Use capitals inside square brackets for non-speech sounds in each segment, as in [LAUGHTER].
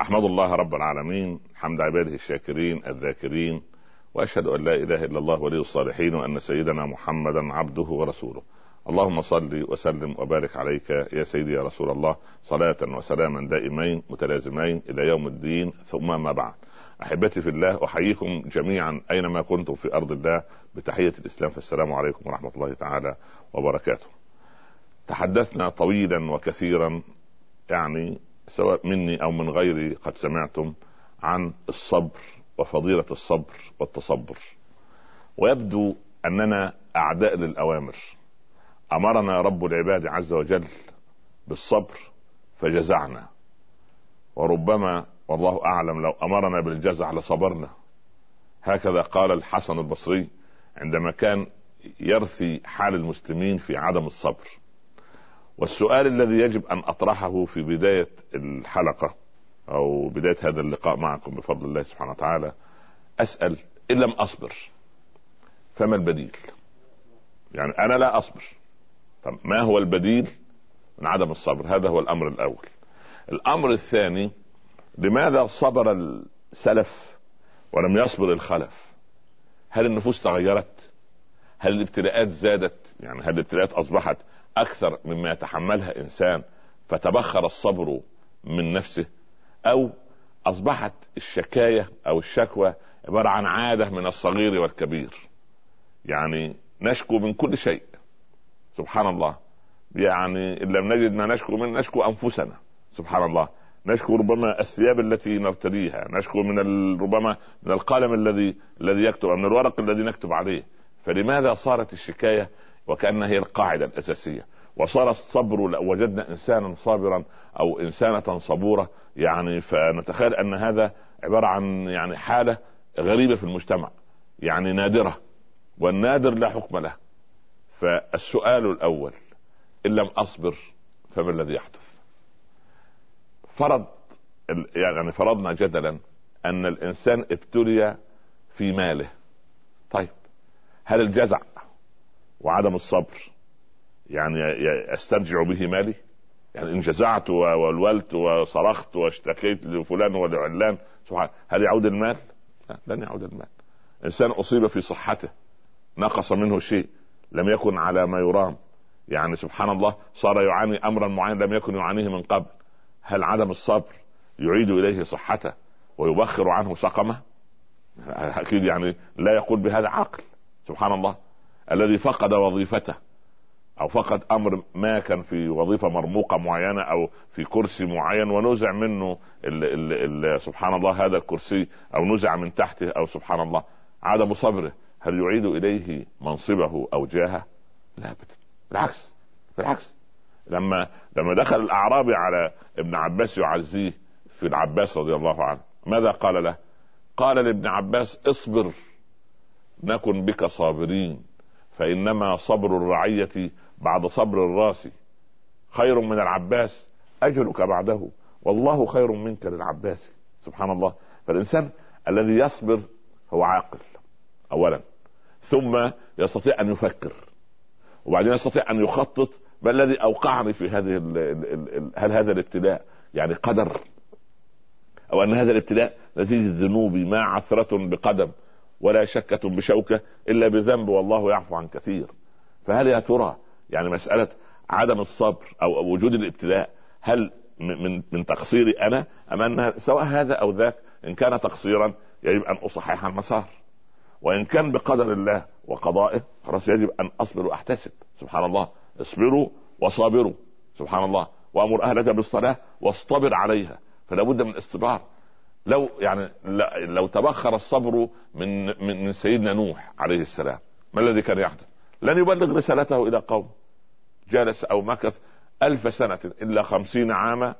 أحمد الله رب العالمين حمد عباده الشاكرين الذاكرين وأشهد أن لا إله إلا الله ولي الصالحين وأن سيدنا محمدا عبده ورسوله. اللهم صل وسلم وبارك عليك يا سيدي يا رسول الله صلاة وسلاما دائمين متلازمين إلى يوم الدين ثم ما بعد. أحبتي في الله أحييكم جميعا أينما كنتم في أرض الله. بتحية الإسلام فالسلام عليكم ورحمة الله تعالى وبركاته. تحدثنا طويلا وكثيرا يعني سواء مني أو من غيري قد سمعتم عن الصبر وفضيلة الصبر والتصبر. ويبدو أننا أعداء للأوامر. أمرنا رب العباد عز وجل بالصبر فجزعنا. وربما والله أعلم لو أمرنا بالجزع لصبرنا. هكذا قال الحسن البصري عندما كان يرثي حال المسلمين في عدم الصبر. والسؤال الذي يجب أن أطرحه في بداية الحلقة أو بداية هذا اللقاء معكم بفضل الله سبحانه وتعالى أسأل إن لم أصبر فما البديل؟ يعني أنا لا أصبر طب ما هو البديل من عدم الصبر؟ هذا هو الأمر الأول. الأمر الثاني لماذا صبر السلف ولم يصبر الخلف؟ هل النفوس تغيرت؟ هل الابتلاءات زادت؟ يعني هل الابتلاءات أصبحت أكثر مما يتحملها إنسان فتبخر الصبر من نفسه؟ أو أصبحت الشكاية أو الشكوى عبارة عن عادة من الصغير والكبير؟ يعني نشكو من كل شيء. سبحان الله. يعني إن لم نجد ما نشكو من نشكو أنفسنا. سبحان الله. نشكو ربما الثياب التي نرتديها نشكو من ربما من القلم الذي الذي يكتب من الورق الذي نكتب عليه. فلماذا صارت الشكاية وكانها هي القاعدة الأساسية؟ وصار الصبر لو وجدنا إنسانا صابرا أو إنسانة صبورة. يعني فنتخيل أن هذا عبارة عن يعني حالة غريبة في المجتمع يعني نادرة والنادر لا حكم له. فالسؤال الأول إن لم أصبر فما الذي يحدث؟ فرض يعني فرضنا جدلا أن الإنسان ابتلي في ماله. طيب هل الجزع وعدم الصبر يعني أسترجع به مالي؟ يعني إن جزعت وولولت وصرخت واشتكيت لفلان ولعلان سبحان هل يعود المال؟ لا لن يعود المال. إنسان أصيب في صحته نقص منه شيء لم يكن على ما يرام. يعني سبحان الله صار يعاني امرا معين لم يكن يعانيه من قبل. هل عدم الصبر يعيد إليه صحته ويبخر عنه سقمه؟ أكيد يعني لا يقول بهذا عقل. سبحان الله الذي فقد وظيفته أو فقد أمر ما كان في وظيفة مرموقة معينة أو في كرسي معين ونزع منه ال ال ال سبحان الله هذا الكرسي أو نزع من تحته أو سبحان الله عدم صبره هل يعيد إليه منصبه أو جاهه؟ لا ابدا بالعكس بالعكس لما لما دخل الأعرابي على ابن عباس يعزيه في العباس رضي الله عنه ماذا قال له؟ قال لابن عباس اصبر نكن بك صابرين. فإنما صبر الرعية بعد صبر الراس. خير من العباس اجرك بعده. والله خير منك للعباس. سبحان الله. فالإنسان الذي يصبر هو عاقل اولا. ثم يستطيع أن يفكر. وبعدين يستطيع أن يخطط ما الذي أوقعني في هذه ال ال ال هل هذا الابتلاء؟ يعني قدر. أو أن هذا الابتلاء نتيجه ذنوبي ما عثرة بقدم ولا شكه بشوكة إلا بذنب والله يعفو عن كثير. فهل يا ترى يعني مسألة عدم الصبر أو وجود الابتلاء هل من من تقصيري أنا أم أن سواء هذا أو ذاك إن كان تقصيرا يجب أن أصحح المسار. وإن كان بقدر الله وقضائه خلاص يجب أن أصبر وأحتسب. سبحان الله. اصبروا وصابروا. سبحان الله. وأمر أهلك بالصلاة واصطبر عليها. فلا بد من الاصطبار لو يعني لو تبخر الصبر من من سيدنا نوح عليه السلام ما الذي كان يحدث؟ لن يبلغ رسالته إلى قوم. جلس أو مكث ألف سنة إلا خمسين عاما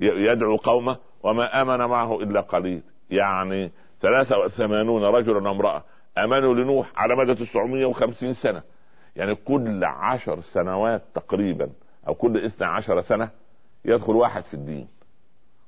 يدعو قومه وما آمن معه إلا قليل. يعني ثلاثة وثمانون رجلا وامرأة آمنوا لنوح على مدى 950 سنة. يعني كل عشر سنوات تقريبا أو كل اثنى عشر سنة يدخل واحد في الدين.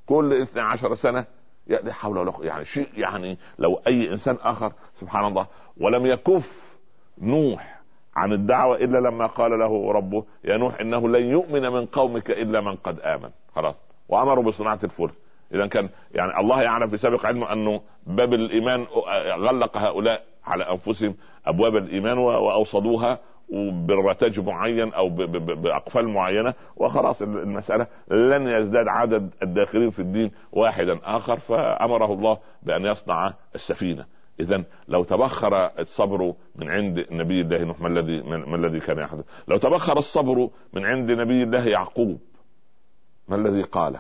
كل اثنى عشر سنة لا حول ولا قوة يعني شيء يعني لو أي إنسان آخر سبحان الله ولم يكف نوح عن الدعوة إلا لما قال له ربه يا نوح إنه لن يؤمن من قومك إلا من قد آمن. خلاص. وأمروا بصناعة الفلك إذا كان يعني الله يعلم في سابق علمه انه باب الإيمان غلق هؤلاء على أنفسهم أبواب الإيمان وأوصدوها برتاج معين أو بأقفال معينة وخلاص المسألة لن يزداد عدد الداخلين في الدين واحدا آخر فأمره الله بأن يصنع السفينة اذا لو تبخر الصبر من عند نبي الله نوح ما الذي ما الذي كان يحدث؟ لو تبخر الصبر من عند نبي الله يعقوب ما الذي قال؟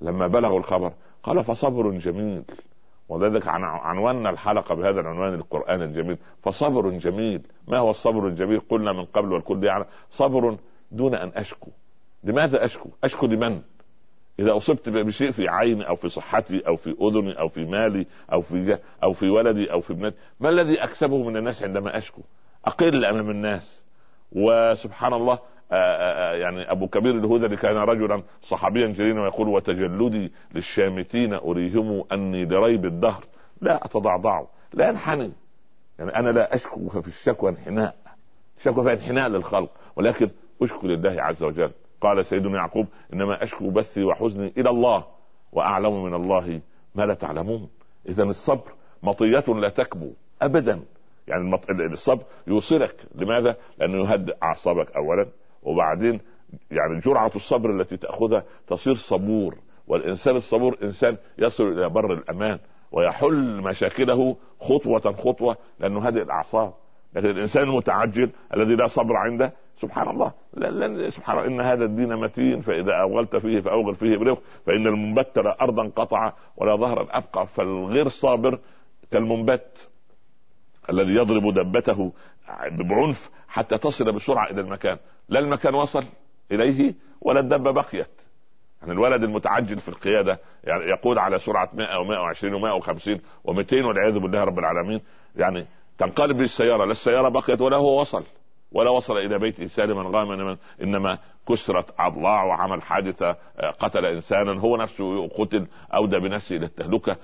لما بلغوا الخبر قال فصبر جميل ولذلك عنواننا الحلقة بهذا العنوان القرآن الجميل. فصبر جميل. ما هو الصبر الجميل؟ قلنا من قبل والكل يعلم. صبر دون أن أشكو. لماذا أشكو؟ أشكو لمن؟ إذا أصبت بشيء في عيني أو في صحتي أو في أذني أو في مالي أو في أو في ولدي أو في ابنتي ما الذي أكسبه من الناس عندما أشكو؟ أقل أمام الناس. وسبحان الله يعني أبو كبير الهذلي كان رجلا صحابيا جليلا ويقول وتجلدي للشامتين أريهم أني لريب الدهر. لا اتضعضع لا أنحني. يعني أنا لا أشكو ففي الشكوى انحناء. الشكوى فيها انحناء للخلق. ولكن أشكو لله عز وجل. قال سيدنا يعقوب إنما أشكو بثي وحزني إلى الله وأعلم من الله ما لا تعلمون. اذا الصبر مطية لا تكبو ابدا. يعني الصبر يوصلك. لماذا؟ لأنه يهدئ أعصابك اولا. وبعدين يعني جرعة الصبر التي تأخذها تصير صبور والإنسان الصبور إنسان يصل إلى بر الأمان ويحل مشاكله خطوة خطوة لأنه هدئ الأعصاب. لكن الإنسان المتعجل الذي لا صبر عنده سبحان الله لن سبحان الله إن هذا الدين متين فإذا اغلت فيه فأوغل فيه برفق فإن المنبت لا أرضا قطع ولا ظهرا أبقى فالغير صابر كالمنبت. الذي يضرب دبته بعنف حتى تصل بسرعة إلى المكان. لا المكان وصل إليه ولا الدبه بقيت. يعني الولد المتعجل في القيادة يعني يقود على سرعة 100 و120 و150 و200 والعياذ بالله رب العالمين. يعني تنقلب به السياره لا السيارة بقيت ولا هو وصل ولا وصل إلى بيته سالما غامما إنما كسرت أضلاع وعمل حادثة آه، قتل إنسانا هو نفسه قتل أودى بنفسه إلى التهلكة.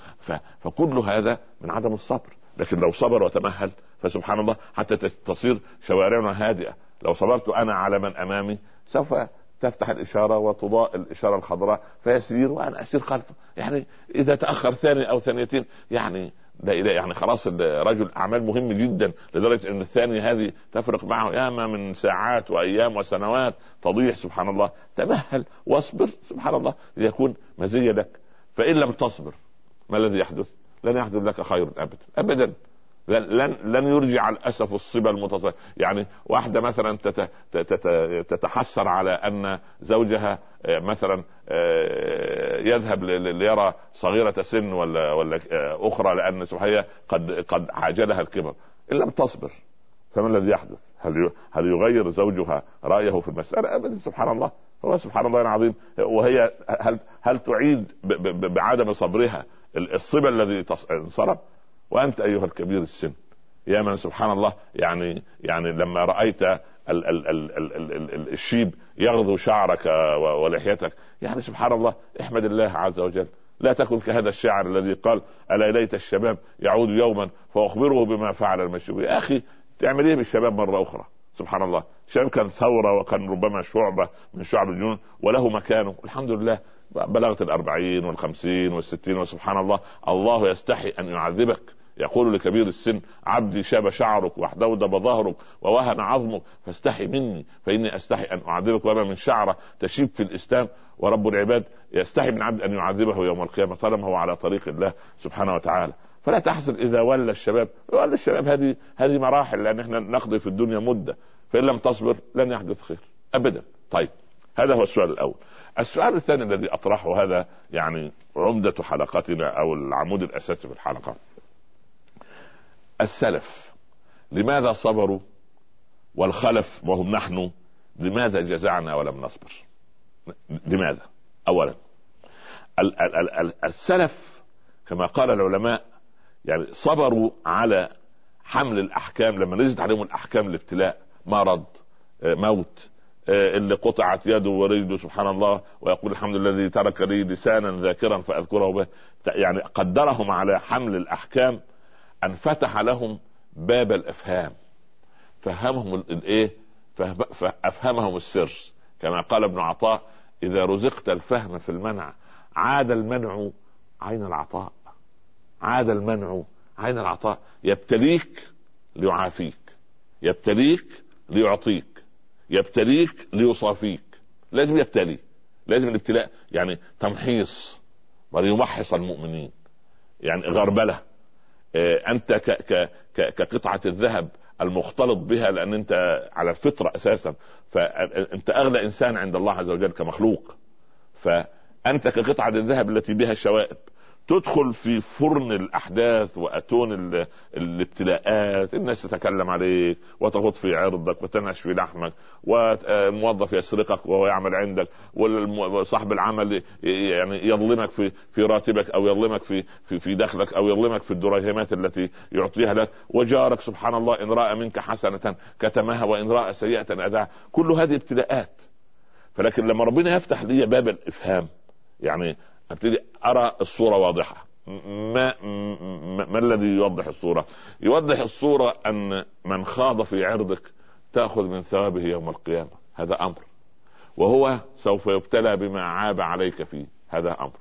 فكل هذا من عدم الصبر. لكن لو صبر وتمهل فسبحان الله حتى تصير شوارعنا هادئة. لو صبرت أنا على من أمامي سوف تفتح الإشارة وتضاء الإشارة الخضراء فيسير وأنا أسير خلفه. يعني إذا تأخر ثانية أو ثانيتين يعني لا اله يعني خلاص رجل أعمال مهم جدا لدرجة إن الثانية هذه تفرق معه ياما من ساعات وأيام وسنوات تضيع سبحان الله. تمهل واصبر سبحان الله ليكون مزية لك. فإن لم تصبر ما الذي يحدث؟ لن يحدث لك خير ابدا. ابدا. لن لن يرجع الأسف الصبا المتصل. يعني واحدة مثلا تتحسر على أن زوجها آه، مثلا آه، يذهب ليرى صغيرة سن ولا ولا آه، أخرى لأن هي قد قد عاجلها الكبر. إن لم تصبر فما الذي يحدث؟ هل هل يغير زوجها رأيه في المسألة؟ ابدا. سبحان الله. هو سبحان الله العظيم. وهي هل هل تعيد بعدم صبرها الصبا الذي انصرف؟ وأنت أيها الكبير السن. يا من سبحان الله يعني يعني لما رأيت ال ال ال ال ال ال الشيب يغضو شعرك ولحيتك يعني سبحان الله احمد الله عز وجل. لا تكن كهذا الشاعر الذي قال ألا ليت الشباب يعود يوما فأخبره بما فعل المشيب يا أخي تعمل إيه بالشباب مرة أخرى؟ سبحان الله. الشباب كان ثورة وكان ربما شعبة من شعب الجنون وله مكانه. الحمد لله بلغت الأربعين والخمسين والستين وسبحان الله الله يستحي أن يعذبك. يقول لكبير السن عبدي شاب شعرك واحدودب ظهرك ووهن عظمك فاستحي مني فإني أستحي أن أعذبك. وما من شعرة تشيب في الاسلام ورب العباد يستحي من عبد أن يعذبه يوم القيامة. طالما هو على طريق الله سبحانه وتعالى. فلا تحزن إذا ولى الشباب. ولى الشباب هذه هذه مراحل لأن إحنا نقضي في الدنيا مدة. فإن لم تصبر لن يحدث خير. ابدا. طيب هذا هو السؤال الأول. السؤال الثاني الذي أطرحه هذا يعني عمدة حلقتنا أو العمود الأساسي في الحلقة. السلف لماذا صبروا والخلف وهم نحن؟ لماذا جزعنا ولم نصبر؟ لماذا؟ اولا السلف كما قال العلماء يعني صبروا على حمل الأحكام لما نزلت عليهم الأحكام الابتلاء مرض آه، موت اللي قطعت يده ورجله سبحان الله ويقول الحمد لله الذي ترك لي لسانا ذاكرا فأذكره به. يعني قدرهم على حمل الأحكام أن فتح لهم باب الإفهام. فهمهم الايه فأفهمهم السر. كما قال ابن عطاء إذا رزقت الفهم في المنع عاد المنع عين العطاء. عاد المنع عين العطاء. يبتليك ليعافيك يبتليك ليعطيك. يبتليك ليصافيك. لازم يبتلي. لازم الابتلاء يعني تمحيص وليمحص المؤمنين. يعني غربلة. آه، أنت ك ك ك كقطعة الذهب المختلط بها لأن أنت على الفطرة أساسا. فأنت اغلى إنسان عند الله عز وجل كمخلوق. فأنت كقطعة الذهب التي بها الشوائب. تدخل في فرن الأحداث وأتون الابتلاءات الناس تتكلم عليك وتغط في عرضك وتنعش في لحمك والموظف يسرقك وهو يعمل عندك وصاحب العمل يعني يظلمك في في راتبك أو يظلمك في في في دخلك أو يظلمك في الدراهمات التي يعطيها لك. وجارك سبحان الله إن رأى منك حسنة كتمها وإن رأى سيئة أداها. كل هذه ابتلاءات. فلكن لما ربنا يفتح لي باب الإفهام يعني ابتدي أرى الصورة واضحة. ما ما, الذي يوضح الصورة؟ يوضح الصورة أن من خاض في عرضك تأخذ من ثوابه يوم القيامة. هذا أمر. وهو سوف يبتلى بما عاب عليك فيه. هذا أمر.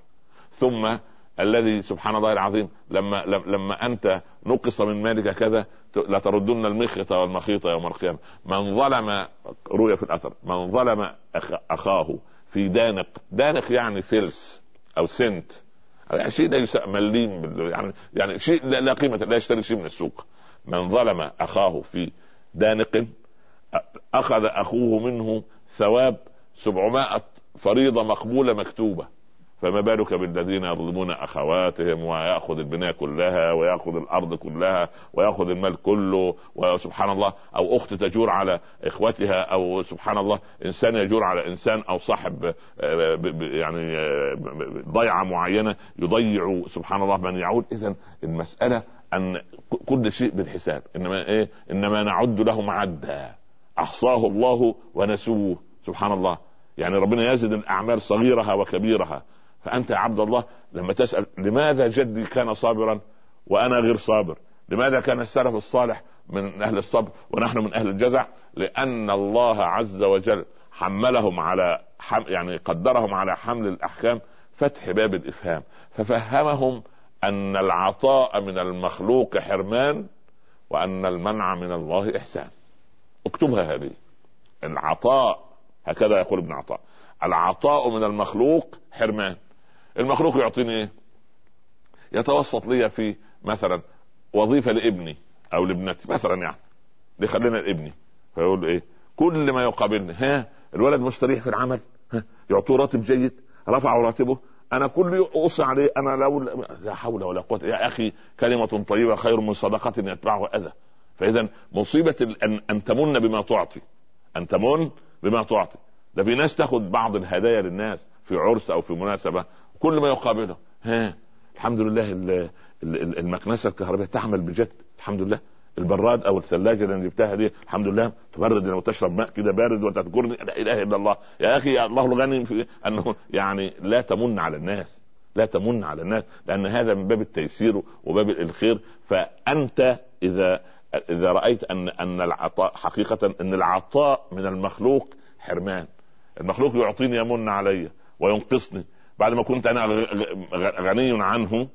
ثم الذي سبحان الله العظيم لما لما أنت نقص من مالك كذا لتردن المخيط والمخيط يوم القيامة. من ظلم رؤيا في الأثر من ظلم أخاه في دانق. دانق يعني فلس. أو سنت. يعني شيء ليس مليم يعني يعني شيء لا قيمة لا يشتري شيء من السوق. من ظلم أخاه في دانق أخذ أخوه منه ثواب 700 فريضة مقبولة مكتوبة. فما بالك بالذين يظلمون أخواتهم ويأخذ البنايه كلها ويأخذ الأرض كلها ويأخذ المال كله وسبحان الله أو أخت تجور على إخوتها أو سبحان الله إنسان يجور على إنسان أو صاحب آه، يعني آه، ضيعة معينة يضيع سبحان الله من يعود. اذا المسألة أن كل شيء بالحساب. إنما إيه؟ إنما نعد له معدا أحصاه الله ونسوه. سبحان الله. يعني ربنا يزد الأعمال صغيرها وكبيرها. فأنت يا عبد الله لما تسأل لماذا جدي كان صابرا وأنا غير صابر؟ لماذا كان السلف الصالح من أهل الصبر ونحن من أهل الجزع؟ لأن الله عز وجل حملهم على حم يعني قدرهم على حمل الأحكام فتح باب الإفهام. ففهمهم أن العطاء من المخلوق حرمان وأن المنع من الله إحسان. اكتبها هذه. العطاء هكذا يقول ابن عطاء. العطاء من المخلوق حرمان. المخلوق يعطيني إيه؟ يتوسط لي في مثلا وظيفة لابني أو لابنتي مثلا يعني دي خلينا لابني. فيقول إيه؟ كل ما يقابلني ها الولد مستريح في العمل ها يعطوه راتب جيد رفعوا راتبه أنا كل اقص عليه أنا لو لا حول ولا قوة يا أخي كلمة طيبة خير من صدقة يتبعه أذى. فإذا مصيبة ان أن تمن بما تعطي أن تمن بما تعطي. ده في ناس تاخذ بعض الهدايا للناس في عرس أو في مناسبة كل ما يقابله. ها الحمد لله المكنسه الكهربائية تعمل بجد الحمد لله. البراد أو الثلاجة اللي جبتها دي الحمد لله. تبرد لو تشرب ماء كده بارد وتذكرني لا إله إلا الله. يا أخي الله الغني في أنه يعني لا تمن على الناس لا تمن على الناس لأن هذا من باب التيسير وباب الخير. فأنت إذا إذا رأيت أن أن العطاء حقيقة أن العطاء من المخلوق حرمان. المخلوق يعطيني يمن علي وينقصني. بعد ما كنت أنا غني عنه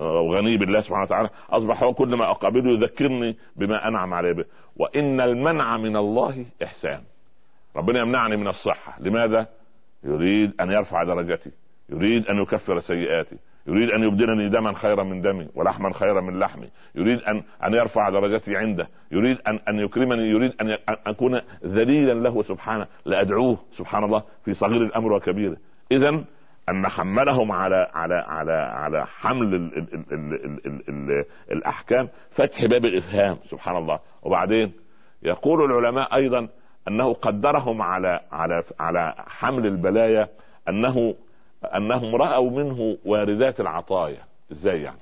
وغني بالله سبحانه وتعالى أصبح هو كل ما أقابله يذكرني بما أنعم عليه به. وإن المنع من الله إحسان. ربنا يمنعني من الصحة. لماذا؟ يريد أن يرفع درجتي. يريد أن يكفر سيئاتي. يريد أن يبدلني دما خيرا من دمي ولحما خيرا من لحمي. يريد ان أن يرفع درجتي عنده. يريد ان أن يكرمني. يريد أن أكون ذليلا له سبحانه. لادعوه سبحان الله في صغير الأمر وكبيره اذا أن حملهم على على على على حمل ال ال ال ال ال ال الأحكام. فتح باب الإفهام سبحان الله. وبعدين يقول العلماء أيضا أنه قدرهم على على على حمل البلايا أنه أنهم رأوا منه واردات العطايا. إزاي يعني؟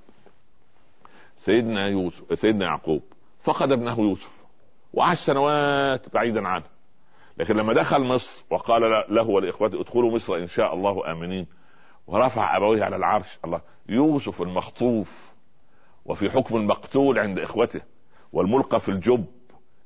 سيدنا يوسف سيدنا يعقوب فقد ابنه يوسف وعاش سنوات بعيدا عنه. لكن لما دخل مصر وقال له ولإخوته ادخلوا مصر إن شاء الله آمنين ورفع أبويه على العرش الله يوسف المخطوف وفي حكم المقتول عند إخوته والملقى في الجب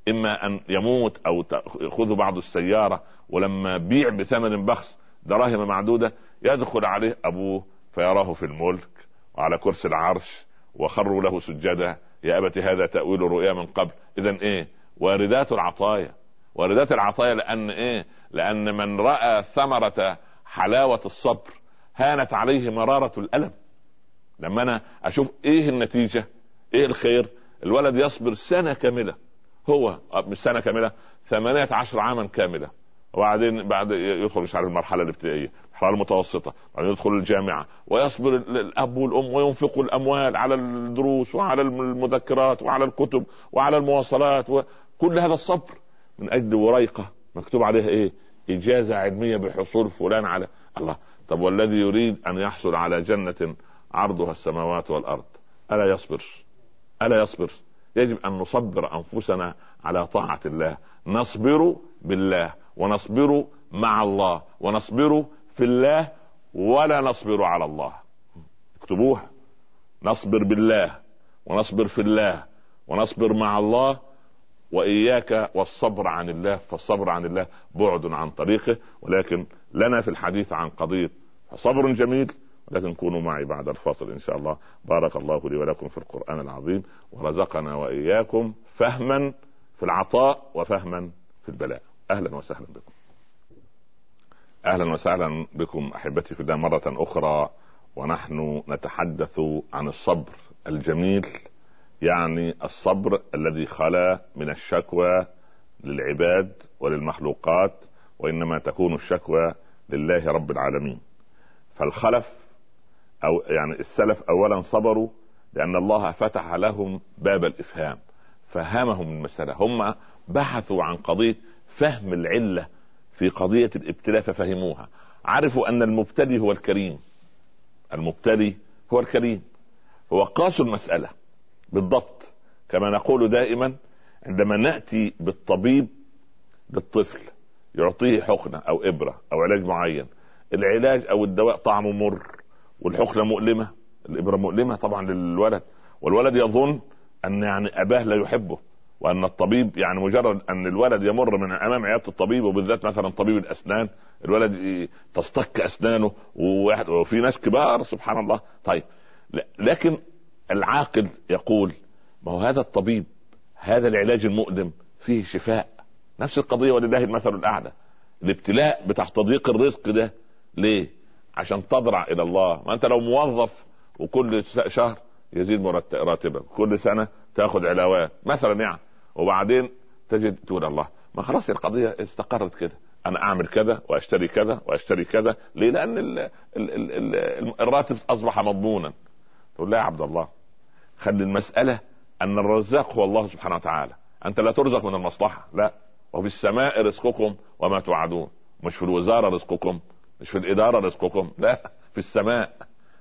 إما أن يموت أو ياخذ بعض السيارة ولما بيع بثمن بخس دراهم معدودة يدخل عليه أبوه فيراه في الملك وعلى كرسي العرش وخروا له سجدا يا ابت هذا تأويل رؤيا من قبل اذا إيه؟ واردات العطايا. واردات العطايا لأن إيه؟ لأن من رأى ثمرة حلاوة الصبر هانت عليه مرارة الألم. لما أنا أشوف إيه النتيجة؟ إيه الخير؟ الولد يصبر سنة كاملة. هو مش سنة كاملة ثمانية عشر عاما كاملة. وبعدين بعد يدخل مش عارف المرحلة الابتدائية المرحلة المتوسطة بعدين يدخل الجامعة ويصبر الأب والأم وينفقوا الأموال على الدروس وعلى المذكرات وعلى الكتب وعلى المواصلات وكل هذا الصبر. من أجل وريقة مكتوب عليها إيه؟ إجازة علمية بحصول فلان على الله. طب والذي يريد أن يحصل على جنة عرضها السماوات والأرض؟ ألا يصبر؟ ألا يصبر؟ يجب أن نصبر أنفسنا على طاعة الله. نصبر بالله ونصبر مع الله ونصبر في الله ولا نصبر على الله. اكتبوها. نصبر بالله ونصبر في الله ونصبر مع الله وإياك والصبر عن الله فالصبر عن الله بعد عن طريقه. ولكن لنا في الحديث عن قضية صبر جميل ولكن كونوا معي بعد الفاصل إن شاء الله. بارك الله لي ولكم في القرآن العظيم ورزقنا وإياكم فهما في العطاء وفهما في البلاء. أهلا وسهلا بكم. أهلا وسهلا بكم أحبتي في الله مرة أخرى ونحن نتحدث عن الصبر الجميل. يعني الصبر الذي خلا من الشكوى للعباد وللمخلوقات وإنما تكون الشكوى لله رب العالمين. فالخلف أو يعني السلف اولا صبروا لأن الله فتح لهم باب الإفهام فهمهم المسألة. هم بحثوا عن قضية فهم العلة في قضية الابتلاء ففهموها. عرفوا أن المبتلي هو الكريم. المبتلي هو الكريم. هو قاسوا المسألة. بالضبط. كما نقول دائما عندما نأتي بالطبيب للطفل يعطيه حقنة أو إبرة أو علاج معين العلاج أو الدواء طعمه مر والحقنة مؤلمة الإبرة مؤلمة طبعا للولد والولد يظن أن يعني أباه لا يحبه وأن الطبيب يعني مجرد أن الولد يمر من أمام عيادة الطبيب وبالذات مثلا طبيب الأسنان الولد تصطك أسنانه وفي ناس كبار سبحان الله. طيب لكن العاقل يقول ما هو هذا الطبيب هذا العلاج المؤلم فيه شفاء. نفس القضية ولله المثل الأعلى. الابتلاء بتاع تضييق الرزق ده ليه؟ عشان تضرع إلى الله. ما أنت لو موظف وكل شهر يزيد راتبك. كل سنة تأخذ علاوات. مثلا يعني. وبعدين تجد تقول الله. ما خلاص القضية استقرت كده. أنا أعمل كذا وأشتري كذا وأشتري كذا. ليه؟ لأن ال ال ال ال الراتب أصبح مضمونا. تقول لا يا عبد الله. خلي المسألة أن الرزاق هو الله سبحانه وتعالى. أنت لا ترزق من المصلحة لا. وفي السماء رزقكم وما توعدون. مش في الوزارة رزقكم مش في الإدارة رزقكم لا. في السماء.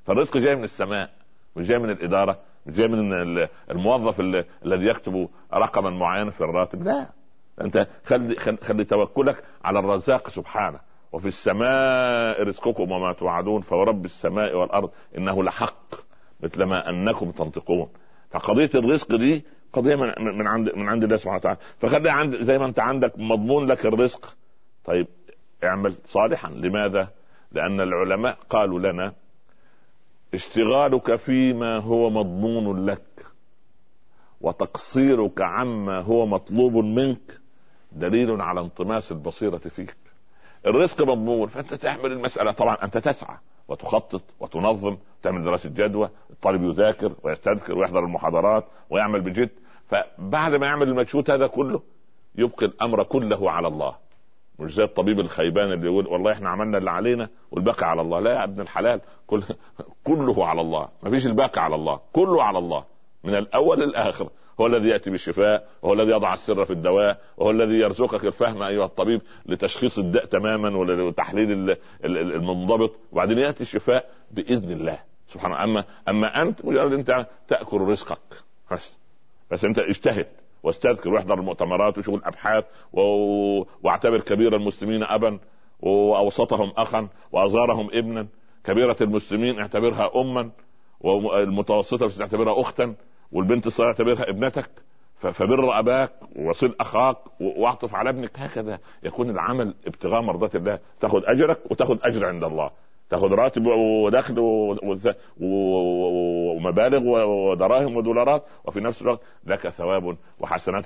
فالرزق جاي من السماء مش جاي من الإدارة مش جاي من الموظف الذي يكتب رقما معينا في الراتب لا. أنت خلي خلي توكلك على الرزاق سبحانه. وفي السماء رزقكم وما توعدون. فورب السماء والأرض إنه لحق. مثل ما أنكم تنطقون. فقضية الرزق دي قضية من, من عند من عند الله سبحانه وتعالى. فخلي عند زي ما أنت عندك مضمون لك الرزق. طيب اعمل صالحا. لماذا؟ لأن العلماء قالوا لنا اشتغالك فيما هو مضمون لك وتقصيرك عما هو مطلوب منك دليل على انطماس البصيرة فيك. الرزق مضمون فأنت تعمل المسألة. طبعا أنت تسعى. وتخطط وتنظم تعمل دراسة جدوى الطالب يذاكر ويستذكر ويحضر المحاضرات ويعمل بجد. فبعد ما يعمل المجهود هذا كله يبقي الأمر كله على الله. مش زي الطبيب الخيبان اللي يقول والله إحنا عملنا اللي علينا والباقي على الله. لا يا ابن الحلال كل [LAUGHS] كله على الله. ما فيش الباقي على الله كله على الله. من الأول للآخر. هو الذي يأتي بالشفاء وهو الذي يضع السر في الدواء وهو الذي يرزقك الفهم أيها الطبيب لتشخيص الداء تماما ولتحليل المنضبط. وبعدين يأتي الشفاء بإذن الله. سبحانه اما أما أنت مجرد أنت تأكل رزقك. بس. بس أنت اجتهد واستذكر واحضر المؤتمرات وشوف الأبحاث و... واعتبر كبير المسلمين ابا وأوسطهم اخا وأصغرهم ابنا. كبيرة المسلمين اعتبرها اما والمتوسطة تعتبرها اختا. والبنت الصغيرة اعتبرها ابنتك فبر أباك وصل أخاك وأعطف على ابنك. هكذا يكون العمل ابتغاء مرضات الله. تاخذ أجرك وتاخذ أجر عند الله. تاخذ راتب ودخل ومبالغ ودراهم ودولارات. وفي نفس الوقت لك ثواب وحسنات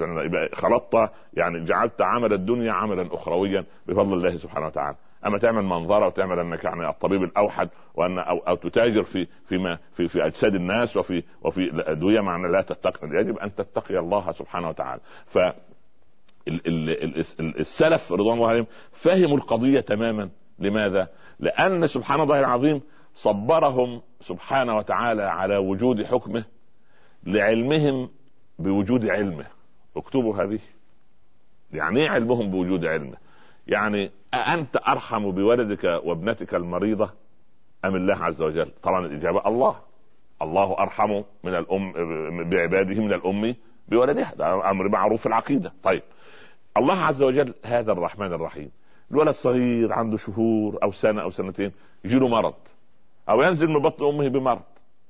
خلطت يعني جعلت عمل الدنيا عملا أخرويا بفضل الله سبحانه وتعالى. أما تعمل منظرة وتعمل أنك يعني الطبيب الأوحد وأن أو, أو تتاجر في فيما في في أجساد الناس وفي وفي الادويه معنى لا تتقي يجب أن تتقي الله سبحانه وتعالى. ف السلف رضوان الله عليهم فهموا القضية تماما. لماذا؟ لأن سبحان الله العظيم صبرهم سبحانه وتعالى على وجود حكمه لعلمهم بوجود علمه. اكتبوا هذه. يعني إيه علمهم بوجود علمه؟ يعني أأنت أرحم بولدك وابنتك المريضة أم الله عز وجل؟ طبعا الإجابة الله. الله أرحم من الأم بعباده من الأم بولدها. ده أمر معروف في العقيدة. طيب الله عز وجل هذا الرحمن الرحيم الولد صغير عنده شهور أو سنة أو سنتين يجي له مرض أو ينزل من بطن أمه بمرض.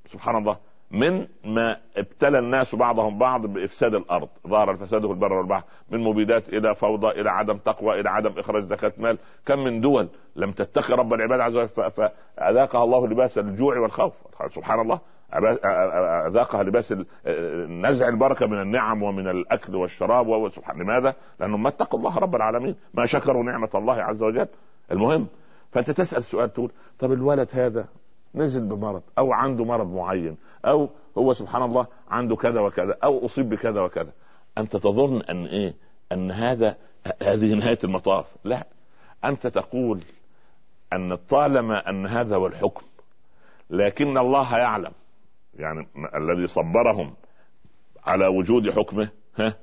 سبحان الله. من ما ابتلى الناس بعضهم بعض بإفساد الأرض. ظهر الفساد في البر والبحر من مبيدات إلى فوضى إلى عدم تقوى إلى عدم إخراج زكاة مال. كم من دول لم تتقي رب العباد عز وجل فأذاقها الله لباس الجوع والخوف. سبحان الله أذاقها لباس نزع البركة من النعم ومن الأكل والشراب وسبحان لماذا؟ لأنهم ما اتقوا الله رب العالمين. ما شكروا نعمة الله عز وجل. المهم فأنت تسأل سؤال تقول طب الولد هذا نزل بمرض أو عنده مرض معين أو هو سبحان الله عنده كذا وكذا أو أصيب بكذا وكذا. أنت تظن أن إيه؟ أن هذا [LAUGHS] هذه نهاية المطاف. لا. أنت تقول أن طالما أن هذا هو الحكم لكن الله يعلم. يعني الذي صبرهم على وجود حكمه ها؟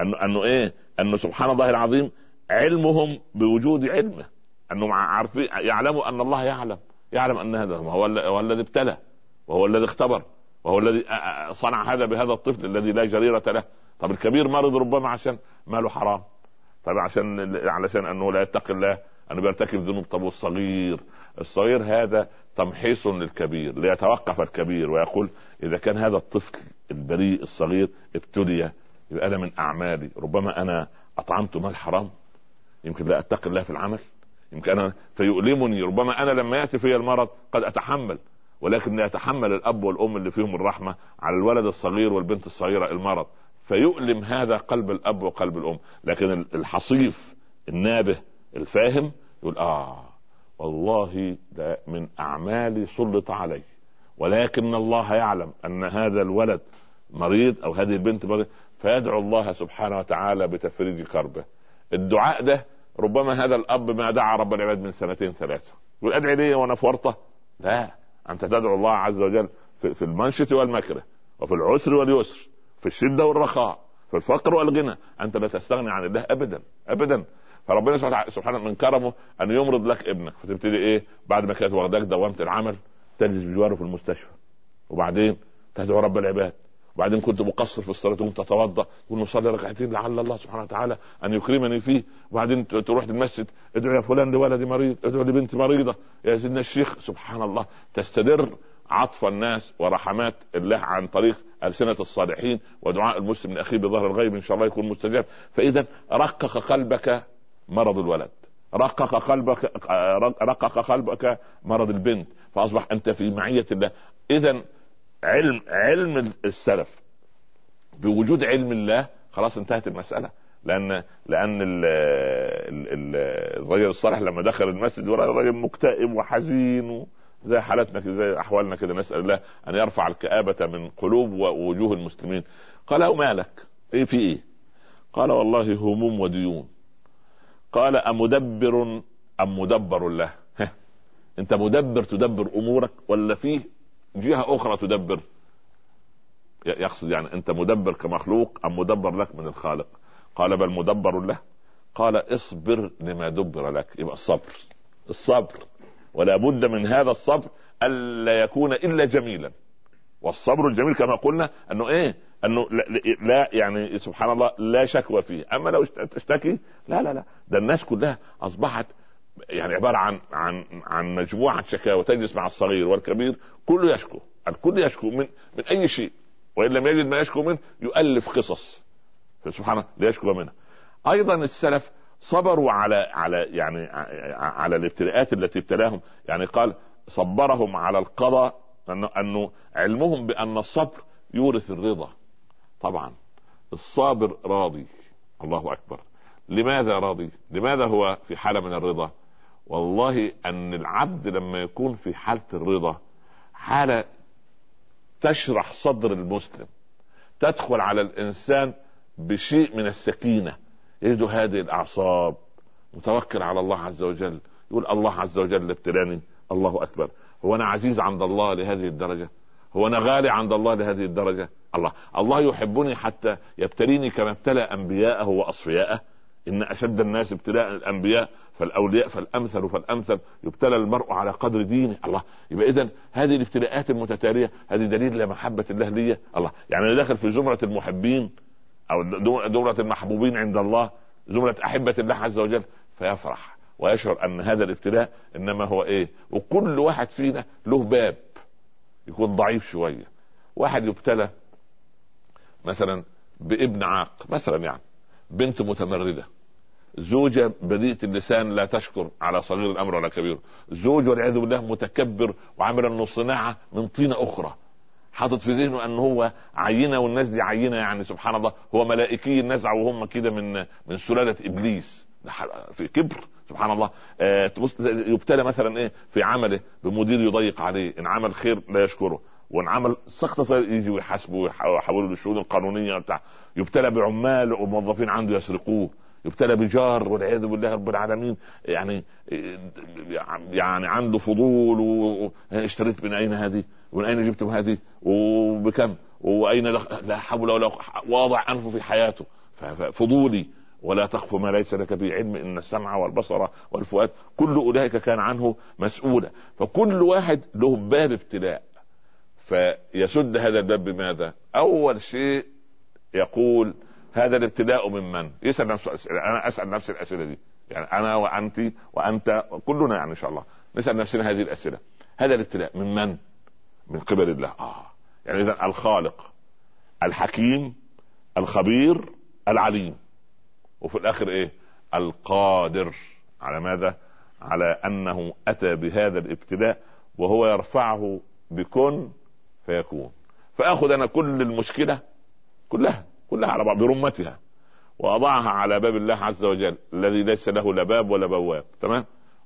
انه أنه إيه؟ أنه سبحان الله العظيم علمهم بوجود علمه. أنهم عارفين يعلموا أن الله يعلم. يعلم أن هذا هو, هو الذي ابتلى وهو الذي اختبر وهو الذي صنع هذا بهذا الطفل الذي لا جريرة له. طب الكبير مرض ربما عشان ماله حرام. طب عشان علشان أنه لا يتقي الله أنه بيرتكب ذنوب. طب الصغير الصغير هذا تمحيص للكبير ليتوقف الكبير ويقول إذا كان هذا الطفل البريء الصغير ابتلي يبقى أنا من أعمالي. ربما أنا أطعمت مال حرام. يمكن لا اتقي الله في العمل. يمكن أنا فيؤلمني ربما أنا لما يأتي في المرض قد أتحمل ولكن يتحمل الأب والأم اللي فيهم الرحمة على الولد الصغير والبنت الصغيرة المرض. فيؤلم هذا قلب الأب وقلب الأم. لكن الحصيف النابه الفاهم يقول آه والله ده من أعمالي سلط علي. ولكن الله يعلم أن هذا الولد مريض أو هذه البنت مريض فيدعو الله سبحانه وتعالى بتفريج كربه. الدعاء ده ربما هذا الأب ما دعا رب العباد من سنتين ثلاثة. يقول أدعي لي وأنا في ورطة. لا أنت تدعو الله عز وجل في المنشط والمكره وفي العسر واليسر في الشدة والرخاء في الفقر والغنى. أنت لا تستغني عن الله ابدا ابدا. فربنا سبحانه من كرمه أن يمرض لك ابنك. فتبتدي إيه؟ بعد ما كانت واخداك دوامة العمل تجلس بجواره في المستشفى. وبعدين تدعو رب العباد. وبعدين كنت مقصر في الصلاة تقوم تتوضا تقول نصلي ركعتين لعل الله سبحانه وتعالى أن يكرمني فيه وبعدين تروح المسجد ادعو يا فلان لولدي مريض ادعو لبنتي مريضة. يا سيدنا الشيخ سبحان الله تستدر عطف الناس ورحمات الله عن طريق ألسنة الصالحين ودعاء المسلم لأخيه بظهر الغيب إن شاء الله يكون مستجاب. فإذا رقق قلبك مرض الولد. رقق قلبك رقق قلبك مرض البنت. فأصبح أنت في معية الله. إذا علم علم السلف. بوجود علم الله خلاص انتهت المسألة. لأن لأن الرجل الصالح لما دخل المسجد ورأى الرجل مكتئب وحزين زي حالتنا زي أحوالنا كده. نسأل الله أن يرفع الكآبة من قلوب ووجوه المسلمين. قال له مالك؟ إيه في إيه؟ قال والله هموم وديون. قال أمدبر أم مدبر له؟ أنت مدبر تدبر أمورك ولا فيه جهة أخرى تدبر. يقصد يعني أنت مدبر كمخلوق أم مدبر لك من الخالق؟ قال بل مدبر له. قال اصبر لما دبر لك. يبقى الصبر. الصبر. ولا بد من هذا الصبر ألا يكون إلا جميلا. والصبر الجميل كما قلنا أنه إيه؟ أنه لا, يعني سبحان الله لا شكوى فيه. أما لو تشتكي لا لا لا. ده الناس كلها أصبحت يعني عبارة عن عن عن مجموعة شكاوى تجلس مع الصغير والكبير كله يشكو. الكل يشكو من من أي شيء. وإن لم يجد ما يشكو منه يؤلف قصص. سبحان الله ليشكو منها. أيضا السلف صبروا على على يعني على الابتلاءات التي ابتلاهم. يعني قال صبرهم على القضاء انه انه علمهم بأن الصبر يورث الرضا. طبعا الصابر راضي. الله أكبر. لماذا راضي؟ لماذا هو في حالة من الرضا؟ والله أن العبد لما يكون في حالة الرضا حالة تشرح صدر المسلم تدخل على الإنسان بشيء من السكينة يجد هذه الأعصاب متوكل على الله عز وجل يقول الله عز وجل ابتلاني الله أكبر. هو أنا عزيز عند الله لهذه الدرجة؟ هو أنا غالي عند الله لهذه الدرجة؟ الله. الله يحبني حتى يبتليني كما ابتلى أنبياءه وأصفياءه؟ إن أشد الناس ابتلاء الأنبياء فالأولياء فالأمثل فالأمثل يبتلى المرء على قدر دينه. الله. يبقى اذا هذه الابتلاءات المتتالية هذه دليل لمحبه الله لي الله. يعني أنا داخل في زمرة المحبين أو زمرة المحبوبين عند الله زمرة أحبة الله عز وجل فيفرح ويشعر أن هذا الابتلاء إنما هو إيه؟ وكل واحد فينا له باب يكون ضعيف شوية. واحد يبتلى مثلا بابن عاق مثلا يعني. بنت متمردة. زوجة بذيئة اللسان لا تشكر على صغير الأمر ولا كبير. زوج والعياذ بالله متكبر وعامل انه صناعة من طينة أخرى. حاطط في ذهنه أن هو عينة والناس دي عينة يعني سبحان الله. هو ملائكي النزع وهم كده من من سلالة إبليس. في كبر سبحان الله. آه يبتلى مثلا إيه؟ في عمله بمدير يضيق عليه. إن عمل خير لا يشكره. وإن عمل سخط يجي ويحاسبه ويحوله للشؤون القانونية بتاع يبتلى بعمال وموظفين عنده يسرقوه يبتلى بجار والعياذ بالله رب العالمين يعني يعني عنده فضول واشتريت من أين هذه؟ ومن أين جبتم هذه؟ وبكم؟ وأين لا حول ولا واضع أنفه في حياته فضولي ولا تخف ما ليس لك به علم إن السمع والبصر والفؤاد كل أولئك كان عنه مسؤولا فكل واحد له باب ابتلاء فيسد هذا الباب بماذا؟ أول شيء يقول هذا الابتلاء من من؟ يسأل نفسه أسئلة. أنا أسأل نفسي الأسئلة دي. يعني أنا وأنت وأنت كلنا يعني إن شاء الله. نسأل نفسنا هذه الأسئلة. هذا الابتلاء من من؟ من قبل الله. آه. يعني اذا الخالق الحكيم الخبير العليم. وفي الآخر إيه؟ القادر. على ماذا؟ على أنه أتى بهذا الابتلاء وهو يرفعه بكن فيكون. فآخذ أنا كل المشكلة كلها كلها على بعض برمتها. واضعها على باب الله عز وجل الذي ليس له لا باب ولا بواب. تمام؟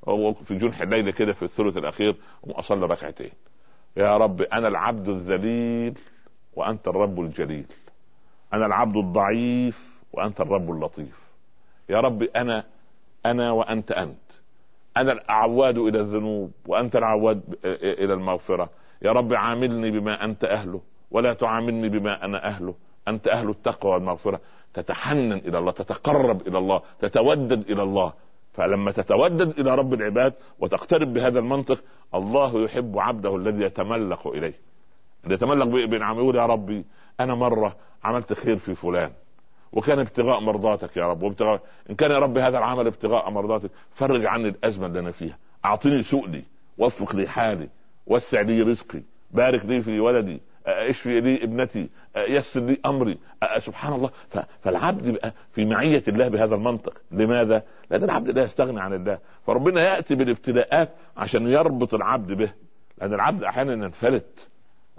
هو في جنح الليل كده في الثلث الأخير واصلي ركعتين يا رب أنا العبد الذليل وأنت الرب الجليل. أنا العبد الضعيف وأنت الرب اللطيف. يا رب أنا أنا وأنت أنت. أنا الأعواد إلى الذنوب وأنت العواد إلى المغفرة. يا رب عاملني بما أنت أهله ولا تعاملني بما أنا أهله. أنت أهل التقوى والمغفرة. تتحنن إلى الله تتقرب إلى الله تتودد إلى الله. فلما تتودد إلى رب العباد وتقترب بهذا المنطق الله يحب عبده الذي يتملق إليه. اللي يتملق بنعم يقول يا ربي أنا مرة عملت خير في فلان وكان ابتغاء مرضاتك يا رب وابتغاء إن كان يا رب هذا العمل ابتغاء مرضاتك فرج عني الأزمة اللي أنا فيها. أعطني سؤلي وفق لي حالي وسع لي رزقي بارك لي في ولدي اشفي لي ابنتي؟ يسر لي امري. سبحان الله. فالعبد بقى في معية الله بهذا المنطق. لماذا؟ لأن العبد لا يستغني عن الله. فربنا يأتي بالابتلاءات عشان يربط العبد به. لأن العبد أحيانا ينفلت.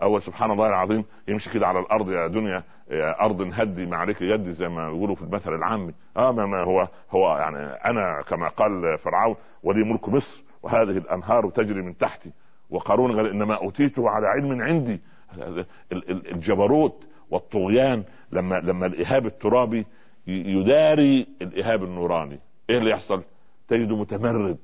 أول سبحان الله العظيم يمشي كده على الأرض يا دنيا يا أرض هدي عليك يدي زي ما يقولوا في المثل العامي. آه ما هو هو يعني أنا كما قال فرعون ولي ملك مصر وهذه الأنهار تجري من تحتي. وقارون قال إنما أوتيته على علم عندي. الجبروت والطغيان لما لما الإيهاب الترابي يداري الإيهاب النوراني إيه اللي يحصل؟ تجده متمرد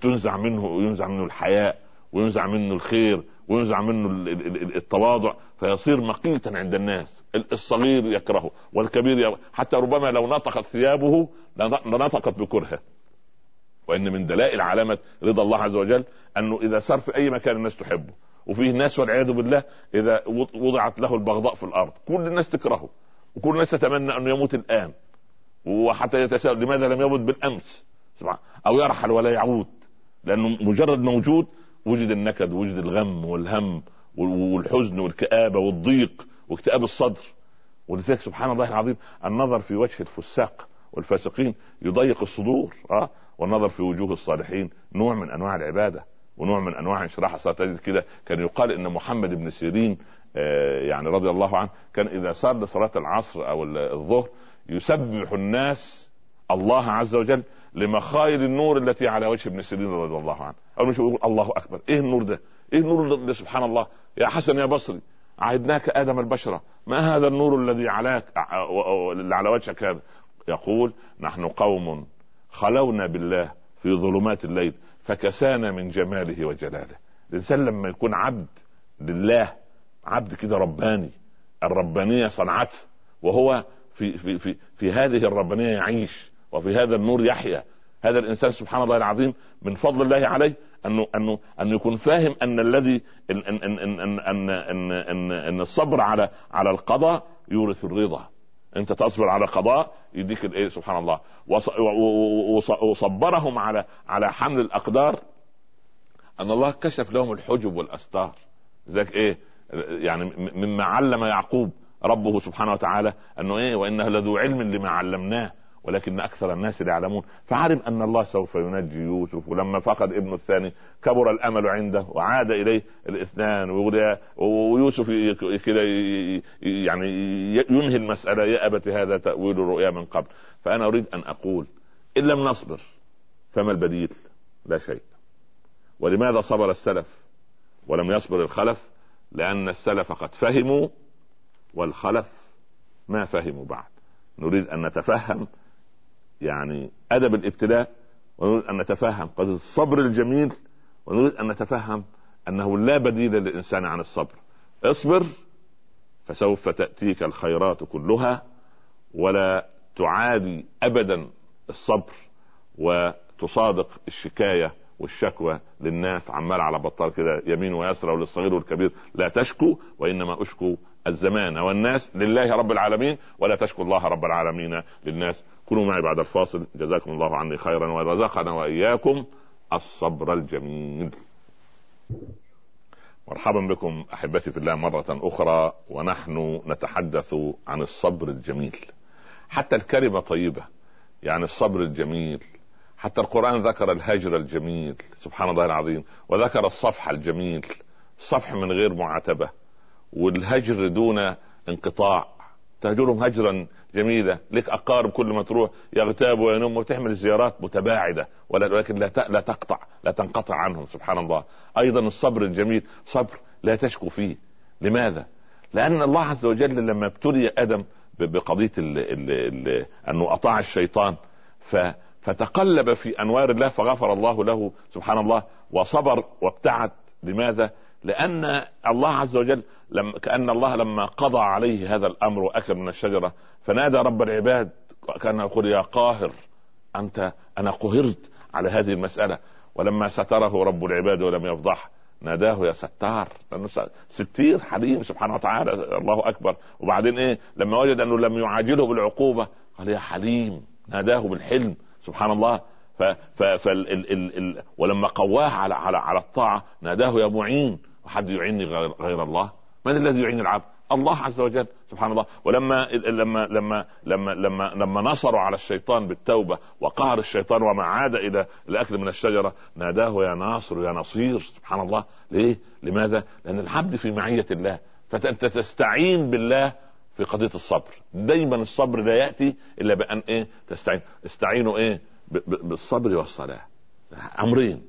تنزع منه ينزع منه الحياء وينزع منه الخير وينزع منه التواضع فيصير مقيتا عند الناس الصغير يكرهه والكبير يكره حتى ربما لو نطقت ثيابه لنطقت بكرهه. وإن من دلائل علامة رضا الله عز وجل أنه إذا صار في أي مكان الناس تحبه. وفيه ناس والعياذ بالله إذا وضعت له البغضاء في الأرض. كل الناس تكرهه. وكل الناس تتمنى أنه يموت الآن. وحتى يتساءل لماذا لم يمت بالأمس. أو يرحل ولا يعود. لأنه مجرد موجود وجد النكد وجد الغم والهم والحزن والكآبة والضيق واكتئاب الصدر. ولذلك سبحان الله العظيم النظر في وجه الفساق والفاسقين يضيق الصدور آه. والنظر في وجوه الصالحين نوع من أنواع العبادة. ونوع من أنواع انشراح الصلاه كده. كان يقال إن محمد بن سيرين آه، يعني رضي الله عنه كان إذا صار لصلاه العصر أو الظهر يسبح الناس الله عز وجل لمخايل النور التي على وجه ابن سيرين رضي الله عنه. اول ما يقول الله أكبر. إيه النور ده؟ إيه النور ده سبحان الله؟ يا حسن يا بصري عهدناك آدم البشرة. ما هذا النور الذي اللي على وجهك هذا؟ يقول نحن قوم خلونا بالله في ظلمات الليل. فكسانا من جماله وجلاله. الإنسان لما يكون عبد لله عبد كده رباني. الربانية صنعته وهو في في في في هذه الربانية يعيش وفي هذا النور يحيا. هذا الإنسان سبحان الله العظيم من فضل الله عليه أنه أنه انه يكون فاهم أن الذي إن إن إن إن إن, إن, إن, إن الصبر على على القضاء يورث الرضا. انت تصبر على قضاء يديك الايه سبحان الله. وصبرهم على على حمل الأقدار. أن الله كشف لهم الحجب والأستار. ذاك إيه يعني مما علم يعقوب ربه سبحانه وتعالى أنه إيه وإنه لذو علم لما علمناه. ولكن أكثر الناس لا يعلمون. فعلم أن الله سوف ينجي يوسف ولما فقد ابنه الثاني. كبر الأمل عنده وعاد إليه الاثنان ويوسف يعني ينهي المسألة. يا ابت هذا تأويل الرؤيا من قبل. فأنا أريد أن أقول إن لم نصبر فما البديل؟ لا شيء. ولماذا صبر السلف ولم يصبر الخلف؟ لأن السلف قد فهموا والخلف ما فهموا بعد. نريد أن نتفهم يعني أدب الابتلاء ونريد أن نتفهم قد الصبر الجميل ونريد أن نتفهم أنه لا بديل للإنسان عن الصبر. اصبر فسوف تأتيك الخيرات كلها ولا تعادي ابدا الصبر وتصادق الشكاية والشكوى للناس. عمال على بطال كده يمين ويسرى وللصغير والكبير. لا تشكو وإنما أشكو الزمان والناس لله رب العالمين ولا تشكو الله رب العالمين للناس. كونوا معي بعد الفاصل. جزاكم الله عني خيرا ورزقنا وإياكم الصبر الجميل. مرحبا بكم أحبتي في الله مرة أخرى ونحن نتحدث عن الصبر الجميل. حتى الكلمة طيبة يعني الصبر الجميل. حتى القرآن ذكر الهجر الجميل سبحان الله العظيم وذكر الصفح الجميل الصفح من غير معاتبه والهجر دون انقطاع. تهجرهم هجرا جميلة لك أقارب كل ما تروح يغتاب وينم وتعمل زيارات متباعدة ولكن لا لا تقطع لا تنقطع عنهم سبحان الله أيضا الصبر الجميل صبر لا تشكو فيه لماذا؟ لأن الله عز وجل لما ابتلي آدم بقضية ال ال ال أنه أطاع الشيطان ف فتقلب في أنوار الله فغفر الله له سبحان الله وصبر وابتعد لماذا؟ لأن الله عز وجل لم كأن الله لما قضى عليه هذا الأمر وأكل من الشجرة فنادى رب العباد كان يقول يا قاهر أنت أنا قهرت على هذه المسألة. ولما ستره رب العباد ولم يفضح ناداه يا ستار لأنه ستير حليم سبحانه وتعالى الله أكبر. وبعدين إيه؟ لما وجد أنه لم يعاجله بالعقوبة قال يا حليم ناداه بالحلم سبحان الله. ف ف ال ال ال ولما قواه على على على الطاعة ناداه يا معين. وحد يعيني غير, غير الله؟ من الذي يعين العبد؟ الله عز وجل سبحان الله. ولما لما لما لما لما لما نصروا على الشيطان بالتوبة وقهر الشيطان وما عاد إلى الأكل من الشجرة ناداه يا ناصر يا نصير سبحان الله. ليه؟ لماذا؟ لأن العبد في معية الله. فانت تستعين بالله في قضية الصبر. دايما الصبر لا يأتي إلا بأن إيه؟ تستعين. استعينوا إيه؟ بالصبر والصلاة. أمرين.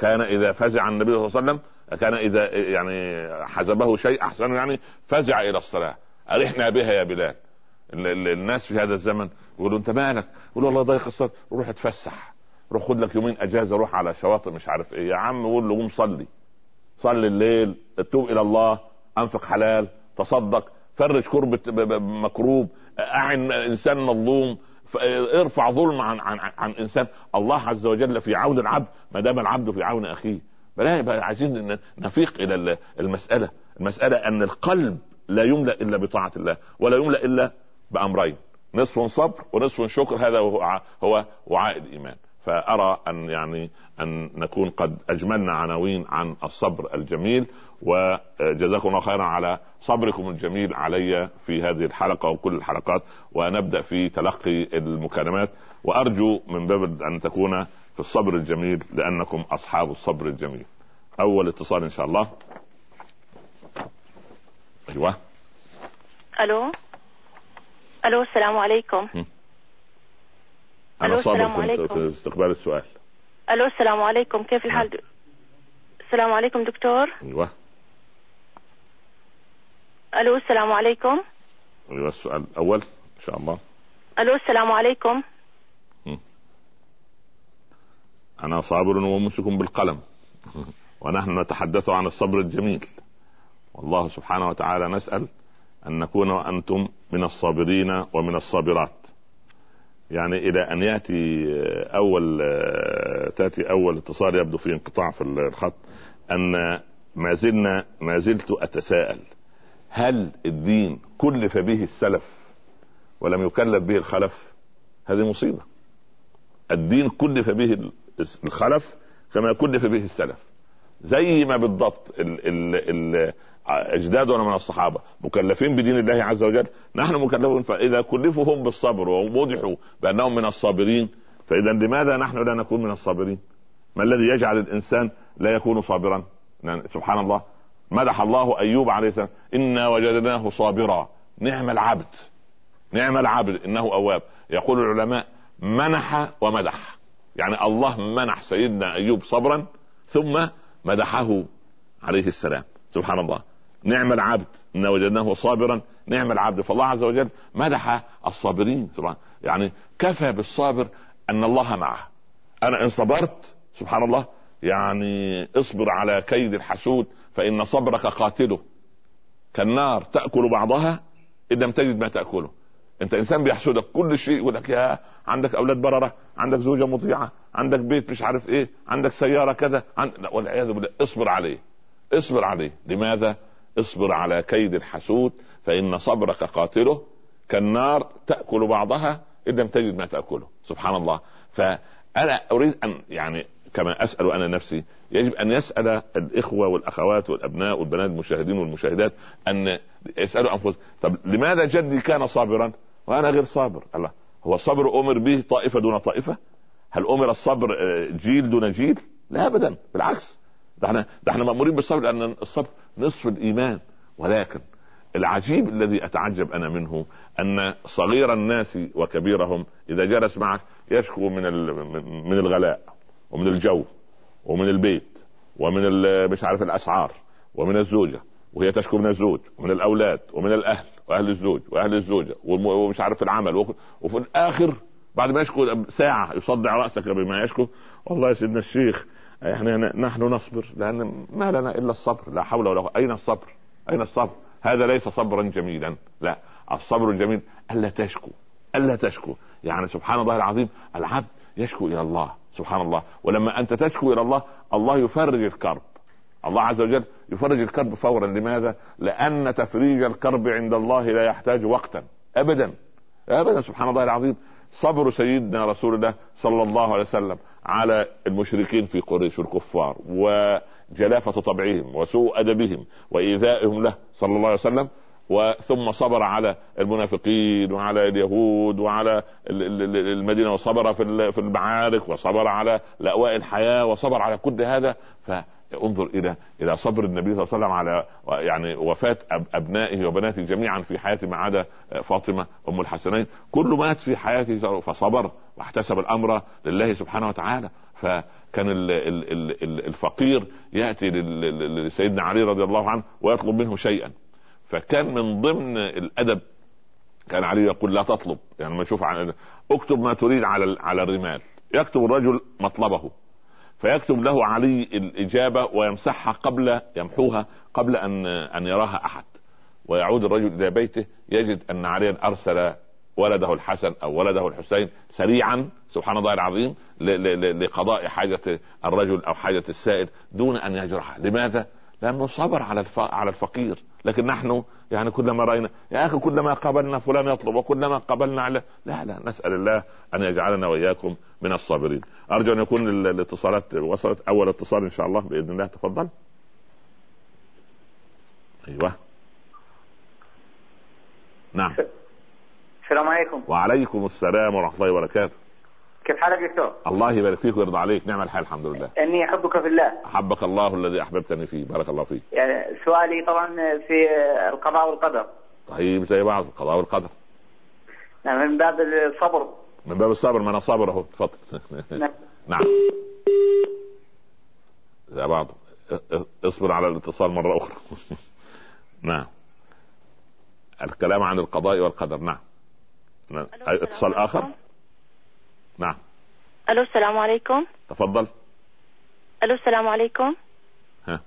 كان إذا فزع النبي صلى الله عليه وسلم كان إذا يعني حزبه شيء أحسن يعني فزع إلى الصلاة. أرحنا بها يا بلال. الناس في هذا الزمن يقولوا أنت مالك؟ يقول والله ضيق الصدر روح اتفسح. روح خد لك يومين أجازة روح على شواطئ مش عارف إيه. يا عم قول له قوم صلي. صلي الليل توب إلى الله أنفق حلال تصدق فرج كربة مكروب أعن إنسان مظلوم ارفع ظلم عن عن عن إنسان. الله عز وجل في عون العبد ما دام العبد في عون أخيه. فلا يبقى عايزين نفيق إلى المسألة. المسألة أن القلب لا يملأ إلا بطاعة الله ولا يملأ إلا بأمرين نصف صبر ونصف شكر هذا هو هو وعاء الإيمان. فأرى أن يعني أن نكون قد أجملنا عناوين عن الصبر الجميل وجزاكم الله خيرا على صبركم الجميل علي في هذه الحلقة وكل الحلقات. ونبدأ في تلقي المكالمات. وأرجو من باب أن تكون في الصبر الجميل لأنكم أصحاب الصبر الجميل. أول اتصال إن شاء الله. أيوه. ألو. ألو السلام عليكم. أنا صابر في, في استقبال السؤال. ألو السلام عليكم كيف الحال؟ نعم. السلام عليكم دكتور. أيوه. ألو السلام عليكم. أيوه السؤال الأول إن شاء الله. ألو السلام عليكم. أنا صابر وممسك بالقلم. [LAUGHS] ونحن نتحدث عن الصبر الجميل. والله سبحانه وتعالى نسأل أن نكون وأنتم من الصابرين ومن الصابرات. يعني إلى أن يأتي أول تأتي أول اتصال يبدو في انقطاع في الخط أن ما زلنا ما زلت أتساءل هل الدين كلف به السلف ولم يكلف به الخلف؟ هذه مصيبة. الدين كلف به الخلف كما كلف به السلف. زي ما بالضبط اجدادنا من الصحابة مكلفين بدين الله عز وجل نحن مكلفون فإذا كلفوا هم بالصبر ووضحوا بأنهم من الصابرين فإذا لماذا نحن لا نكون من الصابرين؟ ما الذي يجعل الإنسان لا يكون صابرا؟ يعني سبحان الله. مدح الله أيوب عليه السلام إنا وجدناه صابرا. نعم العبد نعم العبد إنه أواب. يقول العلماء منح ومدح. يعني الله منح سيدنا أيوب صبرا ثم مدحه عليه السلام. سبحان الله. نعم العبد. ان وجدناه صابرا. نعم العبد. فالله عز وجل مدح الصابرين. سبحان يعني كفى بالصابر أن الله معه. أنا إن صبرت سبحان الله يعني اصبر على كيد الحسود فإن صبرك قاتله. كالنار تأكل بعضها إن لم تجد ما تأكله. انت انسان بيحسدك كل شيء يقول لك يا عندك أولاد بررة عندك زوجة مطيعة عندك بيت مش عارف إيه عندك سيارة كذا عن... لا والعياذ بالله اصبر عليه اصبر عليه. لماذا؟ اصبر على كيد الحسود فإن صبرك قاتله كالنار تأكل بعضها إن لم تجد ما تأكله. سبحان الله. فأنا أريد أن يعني كما أسأل أنا نفسي يجب أن يسأل الإخوة والأخوات والأبناء والبنات المشاهدين والمشاهدات أن يسألوا أنفسهم طب لماذا جدي كان صابرا؟ وأنا غير صابر. الله. هو الصبر أمر به طائفة دون طائفة؟ هل أمر الصبر آه، جيل دون جيل؟ لا ابدا. بالعكس. ده إحنا ده إحنا مأمورين بالصبر لأن الصبر نصف الإيمان. ولكن العجيب الذي أتعجب أنا منه أن صغير الناس وكبيرهم إذا جلس معك يشكو من من الغلاء ومن الجو ومن البيت ومن مش عارف الأسعار ومن الزوجة. وهي تشكو من الزوج ومن الأولاد ومن الأهل وأهل الزوج وأهل الزوجة ومش عارف العمل وفي الآخر بعد ما يشكو ساعة يصدع رأسك بما يشكو والله يا سيدنا الشيخ إحنا نحن نصبر لأن ما لنا إلا الصبر لا حول ولا قوة أين الصبر؟ أين الصبر؟ هذا ليس صبرا جميلا لا الصبر الجميل ألا تشكو ألا تشكو يعني سبحان الله العظيم العبد يشكو إلى الله سبحان الله ولما أنت تشكو إلى الله الله يفرج الكرب الله عز وجل يفرج الكرب فورا. لماذا؟ لأن تفريج الكرب عند الله لا يحتاج وقتا. أبدا. أبدا. سبحان الله العظيم. صبر سيدنا رسول الله صلى الله عليه وسلم على المشركين في قريش الكفار وجلافة طبعهم وسوء أدبهم وإيذائهم له صلى الله عليه وسلم. وثم صبر على المنافقين وعلى اليهود وعلى المدينة وصبر في المعارك وصبر على لأواء الحياة وصبر على كل هذا. فانظر إلى إلى صبر النبي صلى الله عليه وسلم على يعني وفاة أبنائه وبناته جميعا في حياته ما عدا فاطمة أم الحسنين. كل مات في حياته فصبر واحتسب الأمر لله سبحانه وتعالى. فكان الفقير يأتي لسيدنا علي رضي الله عنه ويطلب منه شيئا. فكان من ضمن الأدب كان علي يقول لا تطلب. يعني ما يشوف اكتب ما تريد على على الرمال. يكتب الرجل مطلبه. فيكتب له علي الإجابة ويمسحها قبل يمحوها قبل أن أن يراها أحد ويعود الرجل إلى بيته يجد أن عليا أرسل ولده الحسن أو ولده الحسين سريعا سبحان الله العظيم لقضاء حاجة الرجل أو حاجة السائل دون أن يجرحه لماذا؟ لأنه صبر على. على الفقير لكن نحن يعني كلما رأينا يا أخي كلما قابلنا فلان يطلب وكلما قابلنا على لا لا نسأل الله أن يجعلنا وإياكم من الصابرين. أرجو أن يكون الاتصالات وصلت أول اتصال إن شاء الله بإذن الله. تفضل. أيوه. نعم. السلام عليكم. وعليكم السلام ورحمة الله وبركاته. كيف حالك دكتور؟ الله يبارك فيك ويرضى عليك. نعم الحال الحمد لله. إني أحبك في الله. أحبك الله الذي أحببتني فيه. بارك الله فيك. يعني سؤالي طبعا في القضاء والقدر. طيب زي بعض. القضاء والقدر. نعم من باب الصبر. من باب الصبر ما أنا صابر أهو. تفضل. نعم. [LAUGHS] نعم. زي بعض. اصبر على الاتصال مرة أخرى. [LAUGHS] نعم. الكلام عن القضاء والقدر. نعم. نعم. اتصال آخر؟ نعم. ألو السلام عليكم. تفضل. ألو السلام عليكم. ها.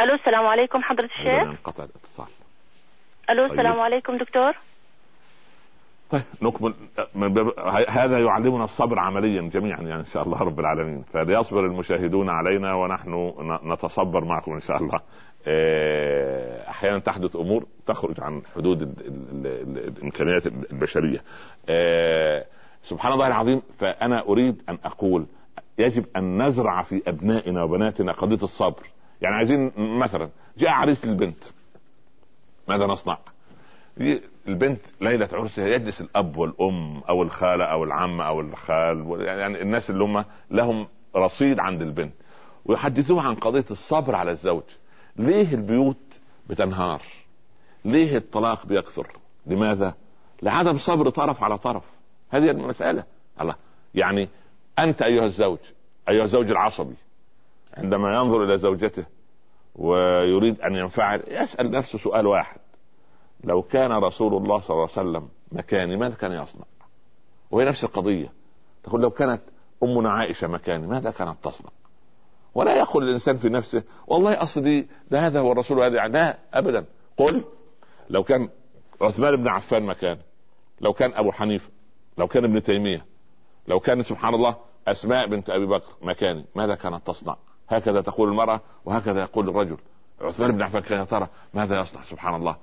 ألو السلام عليكم حضرة الشيخ. انقطع الاتصال. ألو طيب. السلام عليكم دكتور. طيب نكمل. من باب هذا يعلمنا الصبر عمليا جميعا يعني إن شاء الله رب العالمين. فليصبر المشاهدون علينا ونحن نتصبر معكم إن شاء الله. آه، أحيانا تحدث أمور تخرج عن حدود ال- ال- ال- الإمكانيات البشرية. آه، سبحان الله العظيم فأنا أريد أن أقول يجب أن نزرع في أبنائنا وبناتنا قضية الصبر. يعني عايزين مثلا جاء عريس للبنت. ماذا نصنع؟ البنت ليلة عرسها يجلس الأب والأم أو الخالة أو العم أو الخال يعني الناس اللي هم لهم رصيد عند البنت ويحدثوها عن قضية الصبر على الزوج. ليه البيوت بتنهار؟ ليه الطلاق بيكثر؟ لماذا؟ لعدم صبر طرف على طرف. هذه المسألة. الله. يعني أنت أيها الزوج أيها الزوج العصبي عندما ينظر إلى زوجته ويريد أن ينفعل يسأل نفسه سؤال واحد. لو كان رسول الله صلى الله عليه وسلم مكاني ماذا كان يصنع؟ وهي نفس القضية. تقول لو كانت أمنا عائشة مكاني ماذا كانت تصنع؟ ولا يقول الإنسان في نفسه والله أصل دي ده هذا هو الرسول هذا لا أبدا. قل لو كان عثمان بن عفان مكاني لو كان أبو حنيفة لو كان ابن تيمية لو كان سبحان الله أسماء بنت أبي بكر مكاني ماذا كانت تصنع؟ هكذا تقول المرأة وهكذا يقول الرجل. عثمان بن عفان كان ترى ماذا يصنع؟ سبحان الله.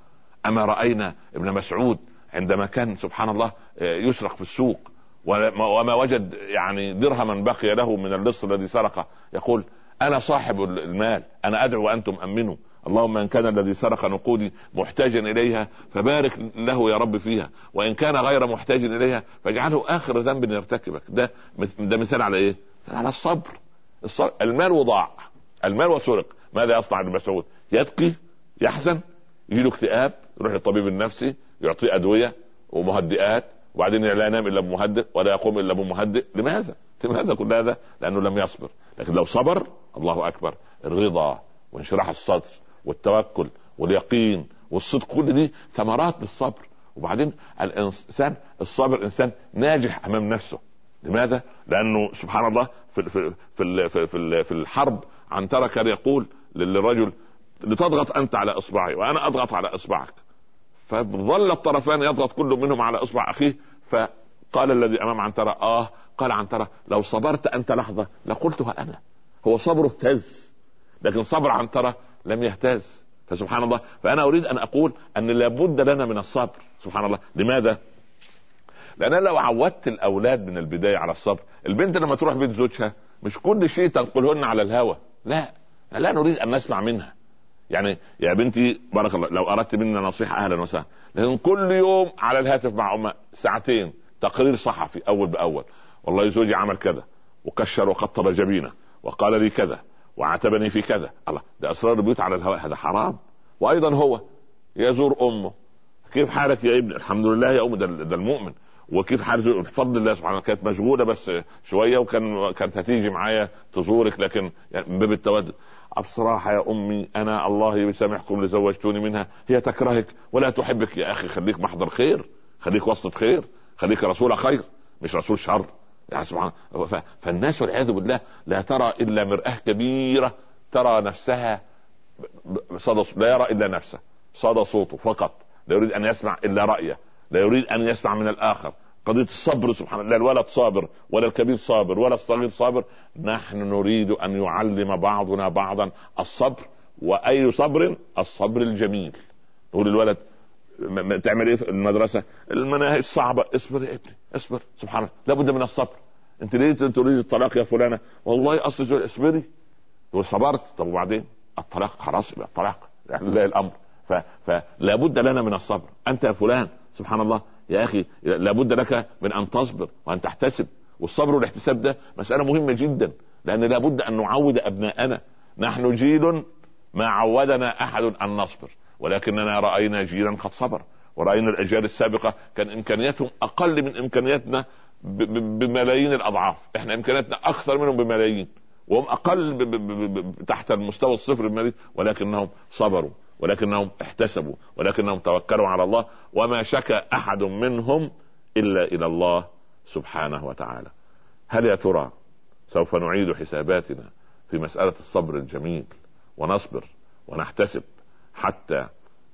أما رأينا ابن مسعود عندما كان سبحان الله يسرق في السوق وما وجد يعني درهما بقي له من اللص الذي سرقه. يقول أنا صاحب المال أنا أدعو وأنتم امنوا اللهم إن كان الذي سرق نقودي محتاجا إليها فبارك له يا رب فيها وإن كان غير محتاج إليها فاجعله آخر ذنب يرتكبك ده ده مثال على إيه؟ مثال على الصبر الصبر المال وضاع المال وسرق ماذا يصنع ابن مسعود؟ يبكي يحزن يجي له اكتئاب يروح للطبيب النفسي يعطيه أدوية ومهدئات وبعدين لا ينام إلا بمهدئ ولا يقوم إلا بمهدئ لماذا؟ لماذا كل هذا؟ لأنه لم يصبر لكن لو صبر الله أكبر الرضا وانشراح الصدر والتوكل واليقين والصدق كل دي ثمرات للصبر. وبعدين الانسان الصابر إنسان ناجح أمام نفسه. لماذا؟ لأنه سبحان الله في في في في, في, الحرب عنترة كان يقول للرجل لتضغط أنت على إصبعي وأنا أضغط على إصبعك. فظل الطرفان يضغط كل منهم على إصبع أخيه فقال الذي أمام عنترة آه قال عنترة لو صبرت أنت لحظة لقلتها أنا. هو صبره اهتز لكن صبر عنترة لم يهتز. فسبحان الله. فأنا أريد أن أقول أن لابد لنا من الصبر. سبحان الله. لماذا؟ لأن لو عودت الأولاد من البداية على الصبر البنت لما تروح بيت زوجها مش كل شيء تنقلهن على الهوى لا. لا نريد أن نسمع منها. يعني يا بنتي بارك الله لو أردت منا نصيحة أهلا وسهلا. لكن كل يوم على الهاتف مع أمها ساعتين تقرير صحفي أول بأول. والله زوجي عمل كذا وكشر وقطب جبينة وقال لي كذا. وعاتبني في كذا. الله ده اسرار البيوت على الهواء هذا حرام. وأيضا هو يزور أمه. كيف حالك يا ابن الحمد لله يا أم ده, ده المؤمن. وكيف حالك بفضل الله سبحانه كانت مشغولة بس شوية وكان كانت هتيجي معايا تزورك لكن يعني من باب التودد. بصراحه يا أمي أنا الله يسامحكم اللي زوجتوني منها. هي تكرهك. ولا تحبك يا أخي. خليك محضر خير. خليك وسط خير. خليك رسول خير مش رسول شر. يعني سبحان. فالناس والعياذ بالله لا ترى إلا مرآة كبيرة ترى نفسها صدى لا يرى إلا نفسه صدى صوته فقط لا يريد أن يسمع إلا رأيه لا يريد أن يسمع من الآخر. قضية الصبر سبحان الله لا الولد صابر ولا الكبير صابر ولا الصغير صابر. نحن نريد أن يعلم بعضنا بعضا الصبر وأي صبر؟ الصبر الجميل. نقول الولد تعمل إيه في المدرسة؟ المناهج صعبة اصبر يا ابني اصبر سبحان الله لابد من الصبر. انت ليه تريد الطلاق يا فلانة؟ والله أصل اصبري. تقول صبرت. طب وبعدين؟ الطلاق خلاص يبقى الطلاق. يعني زي الأمر. فلا بد لنا من الصبر. أنت يا فلان سبحان الله يا أخي لابد لك من أن تصبر وأن تحتسب. والصبر والاحتساب ده مسألة مهمة جدا. لأن لابد أن نعود أبناءنا. نحن جيل ما عودنا أحد أن نصبر. ولكننا رأينا جيلا قد صبر. ورأينا الأجيال السابقة كان إمكانياتهم أقل من إمكانياتنا بملايين الأضعاف. إحنا إمكانياتنا أكثر منهم بملايين. وهم أقل تحت المستوى الصفر المالي ولكنهم صبروا. ولكنهم احتسبوا. ولكنهم توكلوا على الله. وما شكى أحد منهم إلا إلى الله سبحانه وتعالى. هل يا ترى سوف نعيد حساباتنا في مسألة الصبر الجميل ونصبر ونحتسب حتى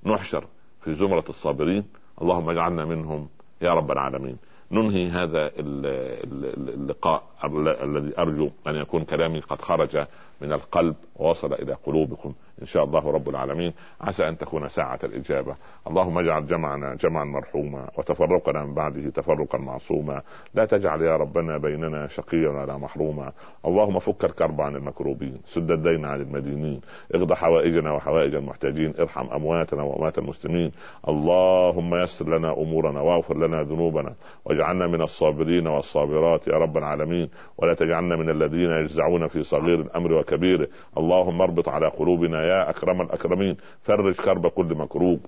نحشر في زمرة الصابرين؟ اللهم اجعلنا منهم يا رب العالمين. ننهي هذا اللقاء. الذي أرجو أن يكون كلامي قد خرج من القلب ووصل إلى قلوبكم إن شاء الله رب العالمين. عسى أن تكون ساعة الإجابة. اللهم اجعل جمعنا جمعا مرحوما وتفرقنا من بعده تفرقا معصوما. لا تجعل يا ربنا بيننا شقيا ولا محروما. اللهم فك الكرب عن المكروبين سد الدين عن المدينين اغض حوائجنا وحوائج المحتاجين ارحم أمواتنا وأموات المسلمين. اللهم يسر لنا أمورنا واغفر لنا ذنوبنا واجعلنا من الصابرين والصابرات يا رب العالمين. ولا تجعلنا من الذين يجزعون في صغير الأمر وكبيره. اللهم اربط على قلوبنا يا أكرم الأكرمين. فرج كرب كل مكروب.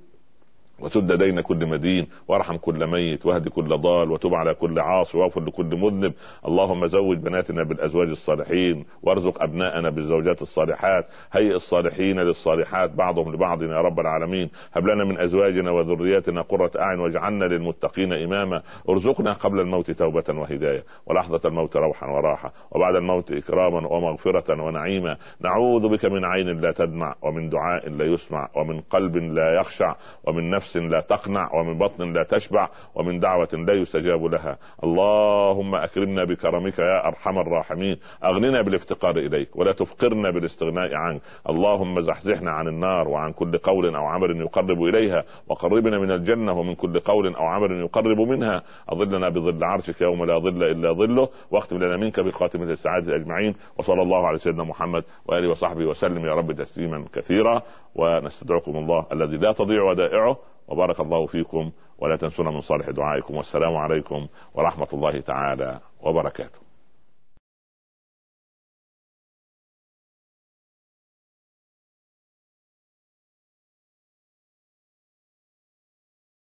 وسد دين كل مدين وارحم كل ميت واهد كل ضال وتب على كل عاصي وأغفر لكل مذنب. اللهم زوج بناتنا بالأزواج الصالحين وارزق أبناءنا بالزوجات الصالحات. هيئ الصالحين للصالحات بعضهم لبعض يا رب العالمين. هب لنا من أزواجنا وذرياتنا قرة أعين واجعلنا للمتقين إماما. ارزقنا قبل الموت توبة وهداية ولحظة الموت روحا وراحة وبعد الموت إكراما ومغفرة ونعيما. نعوذ بك من عين لا تدمع ومن دعاء لا يسمع ومن قلب لا يخشع ومن نفس لا تقنع ومن بطن لا تشبع ومن دعوة لا يستجاب لها. اللهم أكرمنا بكرمك يا أرحم الراحمين. أغننا بالافتقار إليك ولا تفقرنا بالاستغناء عنك. اللهم زحزحنا عن النار وعن كل قول أو عمل يقرب إليها وقربنا من الجنة ومن كل قول أو عمل يقرب منها. أظلنا بظل عرشك يوم لا ظل إلا ظله واختم لنا منك بخاتمة السعادة أجمعين. وصلى الله على سيدنا محمد وآله وصحبه وسلم يا رب تسليما كثيرا. ونستدعكم الله الذي لا تضيع ودائعه. وبارك الله فيكم ولا تنسونا من صالح دعائكم. والسلام عليكم ورحمة الله تعالى وبركاته.